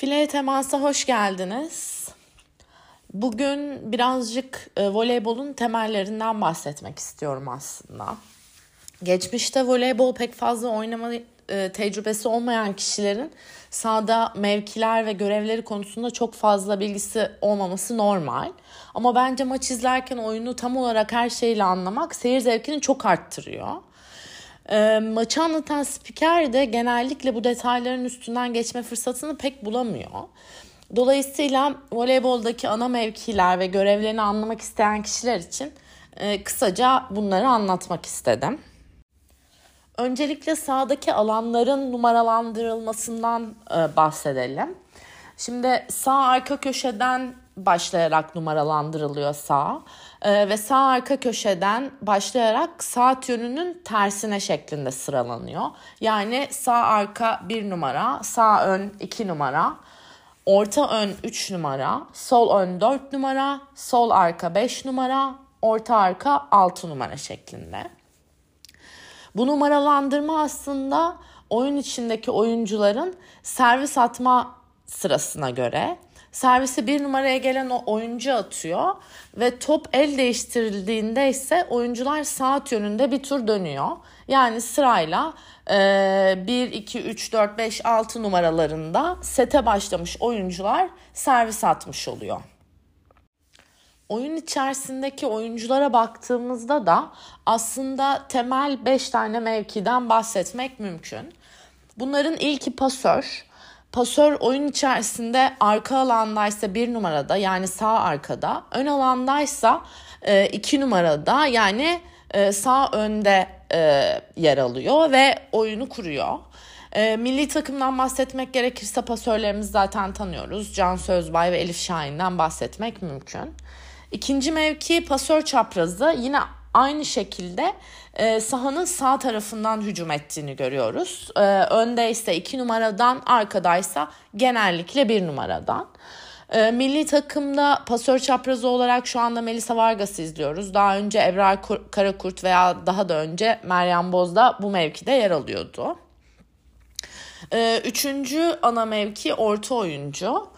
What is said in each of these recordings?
File temasa hoş geldiniz. Bugün birazcık e, voleybolun temellerinden bahsetmek istiyorum aslında. Geçmişte voleybol pek fazla oynama e, tecrübesi olmayan kişilerin sahada mevkiler ve görevleri konusunda çok fazla bilgisi olmaması normal. Ama bence maç izlerken oyunu tam olarak her şeyle anlamak seyir zevkini çok arttırıyor. E, maçı anlatan spiker de genellikle bu detayların üstünden geçme fırsatını pek bulamıyor. Dolayısıyla voleyboldaki ana mevkiler ve görevlerini anlamak isteyen kişiler için e, kısaca bunları anlatmak istedim. Öncelikle sağdaki alanların numaralandırılmasından e, bahsedelim. Şimdi sağ arka köşeden başlayarak numaralandırılıyor sağ e, ve sağ arka köşeden başlayarak saat yönünün tersine şeklinde sıralanıyor. Yani sağ arka 1 numara, sağ ön 2 numara, orta ön 3 numara, sol ön 4 numara, sol arka 5 numara, orta arka 6 numara şeklinde. Bu numaralandırma aslında oyun içindeki oyuncuların servis atma sırasına göre servisi bir numaraya gelen o oyuncu atıyor ve top el değiştirildiğinde ise oyuncular saat yönünde bir tur dönüyor. Yani sırayla e, 1, 2, 3, 4, 5, 6 numaralarında sete başlamış oyuncular servis atmış oluyor. Oyun içerisindeki oyunculara baktığımızda da aslında temel 5 tane mevkiden bahsetmek mümkün. Bunların ilki pasör. Pasör oyun içerisinde arka alandaysa bir numarada yani sağ arkada, ön alandaysa e, iki numarada yani e, sağ önde e, yer alıyor ve oyunu kuruyor. E, milli takımdan bahsetmek gerekirse pasörlerimizi zaten tanıyoruz. Can Sözbay ve Elif Şahin'den bahsetmek mümkün. İkinci mevki pasör çaprazı yine aynı şekilde e, sahanın sağ tarafından hücum ettiğini görüyoruz. E, önde ise iki numaradan, arkadaysa genellikle bir numaradan. E, milli takımda pasör çaprazı olarak şu anda Melisa Vargas'ı izliyoruz. Daha önce Evrar Karakurt veya daha da önce Meryem Boz da bu mevkide yer alıyordu. E, üçüncü ana mevki orta oyuncu.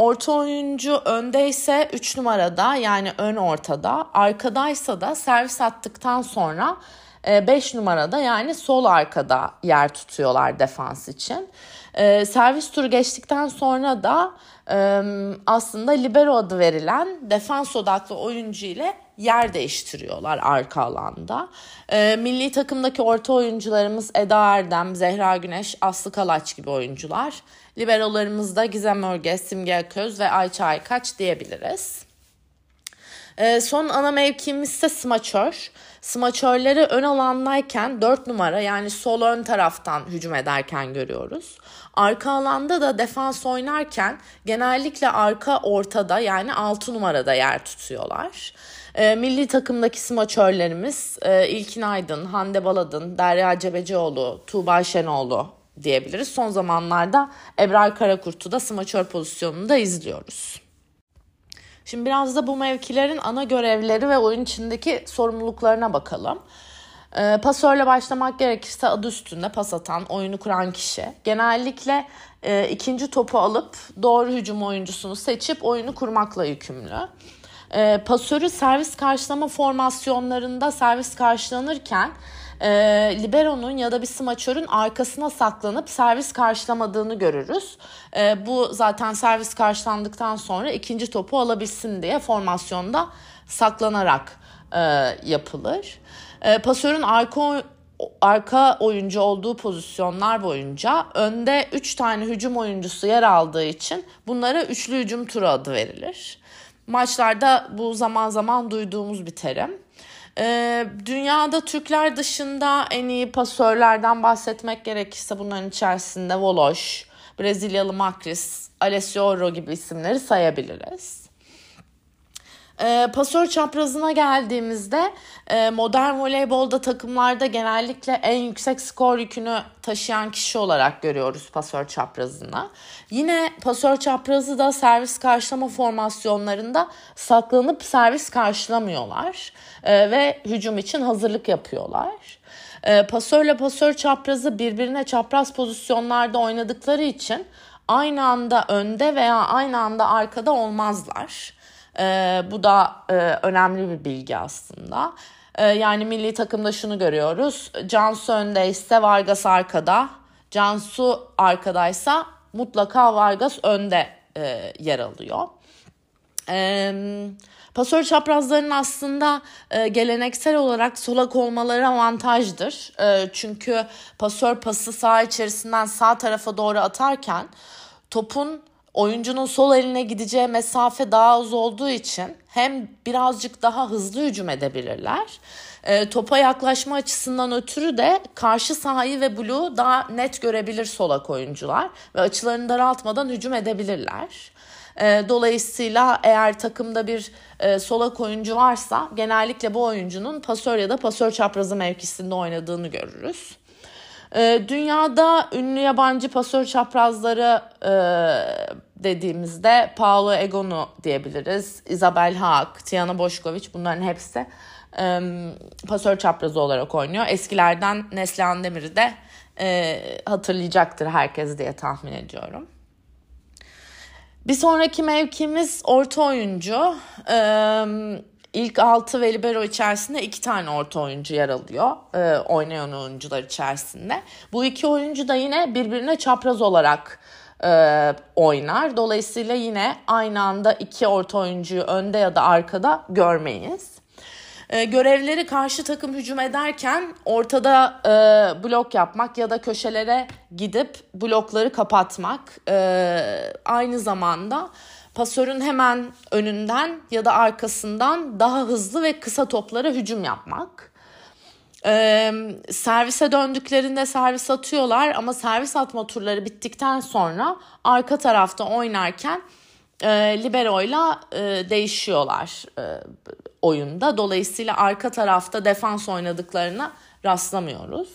Orta oyuncu öndeyse 3 numarada yani ön ortada. Arkadaysa da servis attıktan sonra 5 e, numarada yani sol arkada yer tutuyorlar defans için. E, servis turu geçtikten sonra da aslında libero adı verilen defans odaklı oyuncu ile yer değiştiriyorlar arka alanda. milli takımdaki orta oyuncularımız Eda Erdem, Zehra Güneş, Aslı Kalaç gibi oyuncular. Liberolarımızda Gizem Örge, Simge Köz ve Ayça Aykaç diyebiliriz. Son ana mevkimiz ise smaçör. Smaçörleri ön alandayken 4 numara yani sol ön taraftan hücum ederken görüyoruz. Arka alanda da defans oynarken genellikle arka ortada yani 6 numarada yer tutuyorlar. E, milli takımdaki smaçörlerimiz e, İlkin Aydın, Hande Baladın, Derya Cebecioğlu, Tuğba Şenoğlu diyebiliriz. Son zamanlarda Ebrar Karakurt'u da smaçör pozisyonunda izliyoruz. Şimdi biraz da bu mevkilerin ana görevleri ve oyun içindeki sorumluluklarına bakalım. E, pasörle başlamak gerekirse adı üstünde pas atan, oyunu kuran kişi. Genellikle e, ikinci topu alıp doğru hücum oyuncusunu seçip oyunu kurmakla yükümlü. E, pasörü servis karşılama formasyonlarında servis karşılanırken e, libero'nun ya da bir smaçörün arkasına saklanıp servis karşılamadığını görürüz. E, bu zaten servis karşılandıktan sonra ikinci topu alabilsin diye formasyonda saklanarak e, yapılır. E, pasörün arka arka oyuncu olduğu pozisyonlar boyunca önde 3 tane hücum oyuncusu yer aldığı için bunlara üçlü hücum turu adı verilir. Maçlarda bu zaman zaman duyduğumuz bir terim. Ee, dünyada Türkler dışında en iyi pasörlerden bahsetmek gerekirse bunların içerisinde Voloş, Brezilyalı Macris, Alessio gibi isimleri sayabiliriz. E, pasör çaprazına geldiğimizde e, modern voleybolda takımlarda genellikle en yüksek skor yükünü taşıyan kişi olarak görüyoruz pasör çaprazını. Yine pasör çaprazı da servis karşılama formasyonlarında saklanıp servis karşılamıyorlar e, ve hücum için hazırlık yapıyorlar. E, pasörle pasör çaprazı birbirine çapraz pozisyonlarda oynadıkları için aynı anda önde veya aynı anda arkada olmazlar. E, bu da e, önemli bir bilgi aslında. E, yani milli takımda şunu görüyoruz. Cansu öndeyse Vargas arkada. Cansu arkadaysa mutlaka Vargas önde e, yer alıyor. Evet. Pasör çaprazlarının aslında e, geleneksel olarak solak olmaları avantajdır. E, çünkü pasör pası sağ içerisinden sağ tarafa doğru atarken topun oyuncunun sol eline gideceği mesafe daha az olduğu için hem birazcık daha hızlı hücum edebilirler. E, topa yaklaşma açısından ötürü de karşı sahayı ve bloğu daha net görebilir solak oyuncular ve açılarını daraltmadan hücum edebilirler. E, dolayısıyla eğer takımda bir e, solak oyuncu varsa genellikle bu oyuncunun pasör ya da pasör çaprazı mevkisinde oynadığını görürüz. E, dünyada ünlü yabancı pasör çaprazları e, dediğimizde Paolo Egonu diyebiliriz. Isabel Haak, Tiana Boşkoviç bunların hepsi e, pasör çaprazı olarak oynuyor. Eskilerden Neslihan Demir'i de e, hatırlayacaktır herkes diye tahmin ediyorum. Bir sonraki mevkimiz orta oyuncu. Ee, ilk 6 ve libero içerisinde iki tane orta oyuncu yer alıyor e, oynayan oyuncular içerisinde. Bu iki oyuncu da yine birbirine çapraz olarak e, oynar. Dolayısıyla yine aynı anda iki orta oyuncuyu önde ya da arkada görmeyiz. E, görevleri karşı takım hücum ederken ortada e, blok yapmak ya da köşelere gidip blokları kapatmak. E, aynı zamanda pasörün hemen önünden ya da arkasından daha hızlı ve kısa toplara hücum yapmak. Ee, servise döndüklerinde servis atıyorlar ama servis atma turları bittikten sonra arka tarafta oynarken e, libero'yla e, değişiyorlar e, oyunda. Dolayısıyla arka tarafta defans oynadıklarına rastlamıyoruz.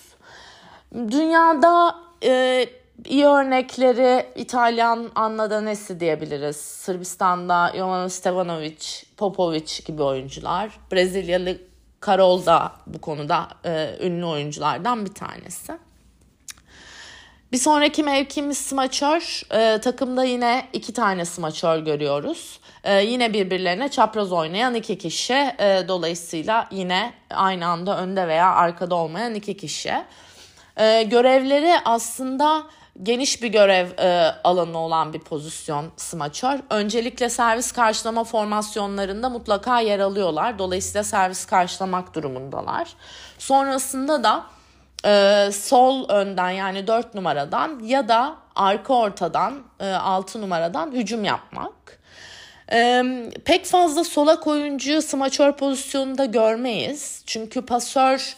Dünyada e, iyi örnekleri İtalyan Anna Danesi diyebiliriz. Sırbistan'da Jovana Stevanovic, Popovic gibi oyuncular. Brezilyalı Karol da bu konuda e, ünlü oyunculardan bir tanesi. Bir sonraki mevkimiz smaçör. E, takımda yine iki tane smaçör görüyoruz. E, yine birbirlerine çapraz oynayan iki kişi. E, dolayısıyla yine aynı anda önde veya arkada olmayan iki kişi. E, görevleri aslında geniş bir görev e, alanı olan bir pozisyon smaçör. Öncelikle servis karşılama formasyonlarında mutlaka yer alıyorlar. Dolayısıyla servis karşılamak durumundalar. Sonrasında da e, sol önden yani 4 numaradan ya da arka ortadan e, 6 numaradan hücum yapmak. E, pek fazla solak oyuncuyu smaçör pozisyonunda görmeyiz. Çünkü pasör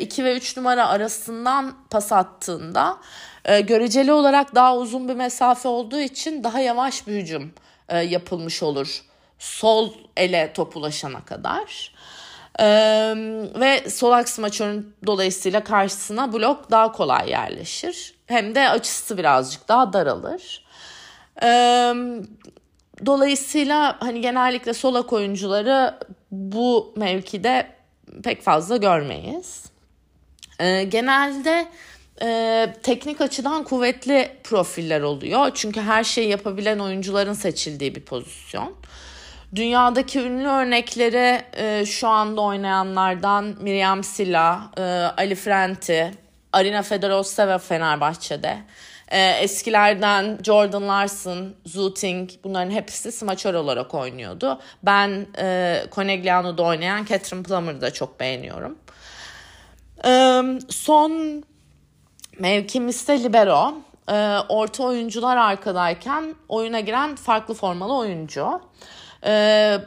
2 e, ve 3 numara arasından pas attığında e, göreceli olarak daha uzun bir mesafe olduğu için daha yavaş bir hücum e, yapılmış olur. Sol ele top ulaşana kadar. Ee, ve sol aks maçörün dolayısıyla karşısına blok daha kolay yerleşir. Hem de açısı birazcık daha daralır. Ee, dolayısıyla hani genellikle solak oyuncuları bu mevkide pek fazla görmeyiz. Ee, genelde e, teknik açıdan kuvvetli profiller oluyor. Çünkü her şeyi yapabilen oyuncuların seçildiği bir pozisyon. Dünyadaki ünlü örnekleri e, şu anda oynayanlardan Miriam Silla, e, Ali Frenti, Arina Fedorosova Fenerbahçe'de. E, eskilerden Jordan Larson, Zuting bunların hepsi smaçör olarak oynuyordu. Ben e, Conegliano'da oynayan Catherine Plummer'ı da çok beğeniyorum. E, son mevkimizde libero. E, orta oyuncular arkadayken oyuna giren farklı formalı oyuncu. E,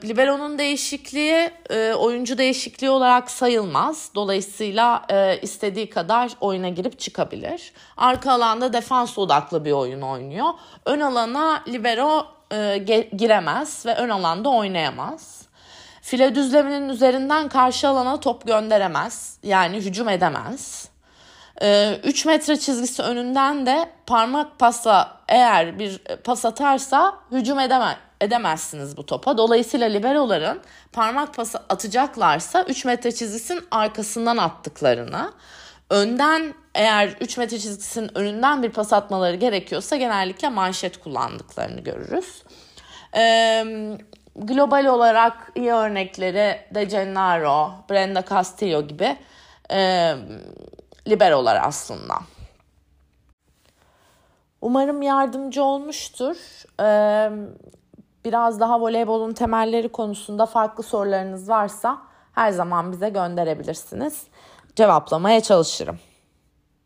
Libero'nun değişikliği e, oyuncu değişikliği olarak sayılmaz. Dolayısıyla e, istediği kadar oyuna girip çıkabilir. Arka alanda defans odaklı bir oyun oynuyor. Ön alana Libero e, giremez ve ön alanda oynayamaz. File düzleminin üzerinden karşı alana top gönderemez. Yani hücum edemez. 3 metre çizgisi önünden de parmak pasa eğer bir pas atarsa hücum edemez edemezsiniz bu topa. Dolayısıyla liberoların parmak pası atacaklarsa 3 metre çizgisinin arkasından attıklarını, önden eğer 3 metre çizgisinin önünden bir pas atmaları gerekiyorsa genellikle manşet kullandıklarını görürüz. Ee, global olarak iyi örnekleri De Gennaro, Brenda Castillo gibi e, liberolar aslında. Umarım yardımcı olmuştur. Ee, biraz daha voleybolun temelleri konusunda farklı sorularınız varsa her zaman bize gönderebilirsiniz. Cevaplamaya çalışırım.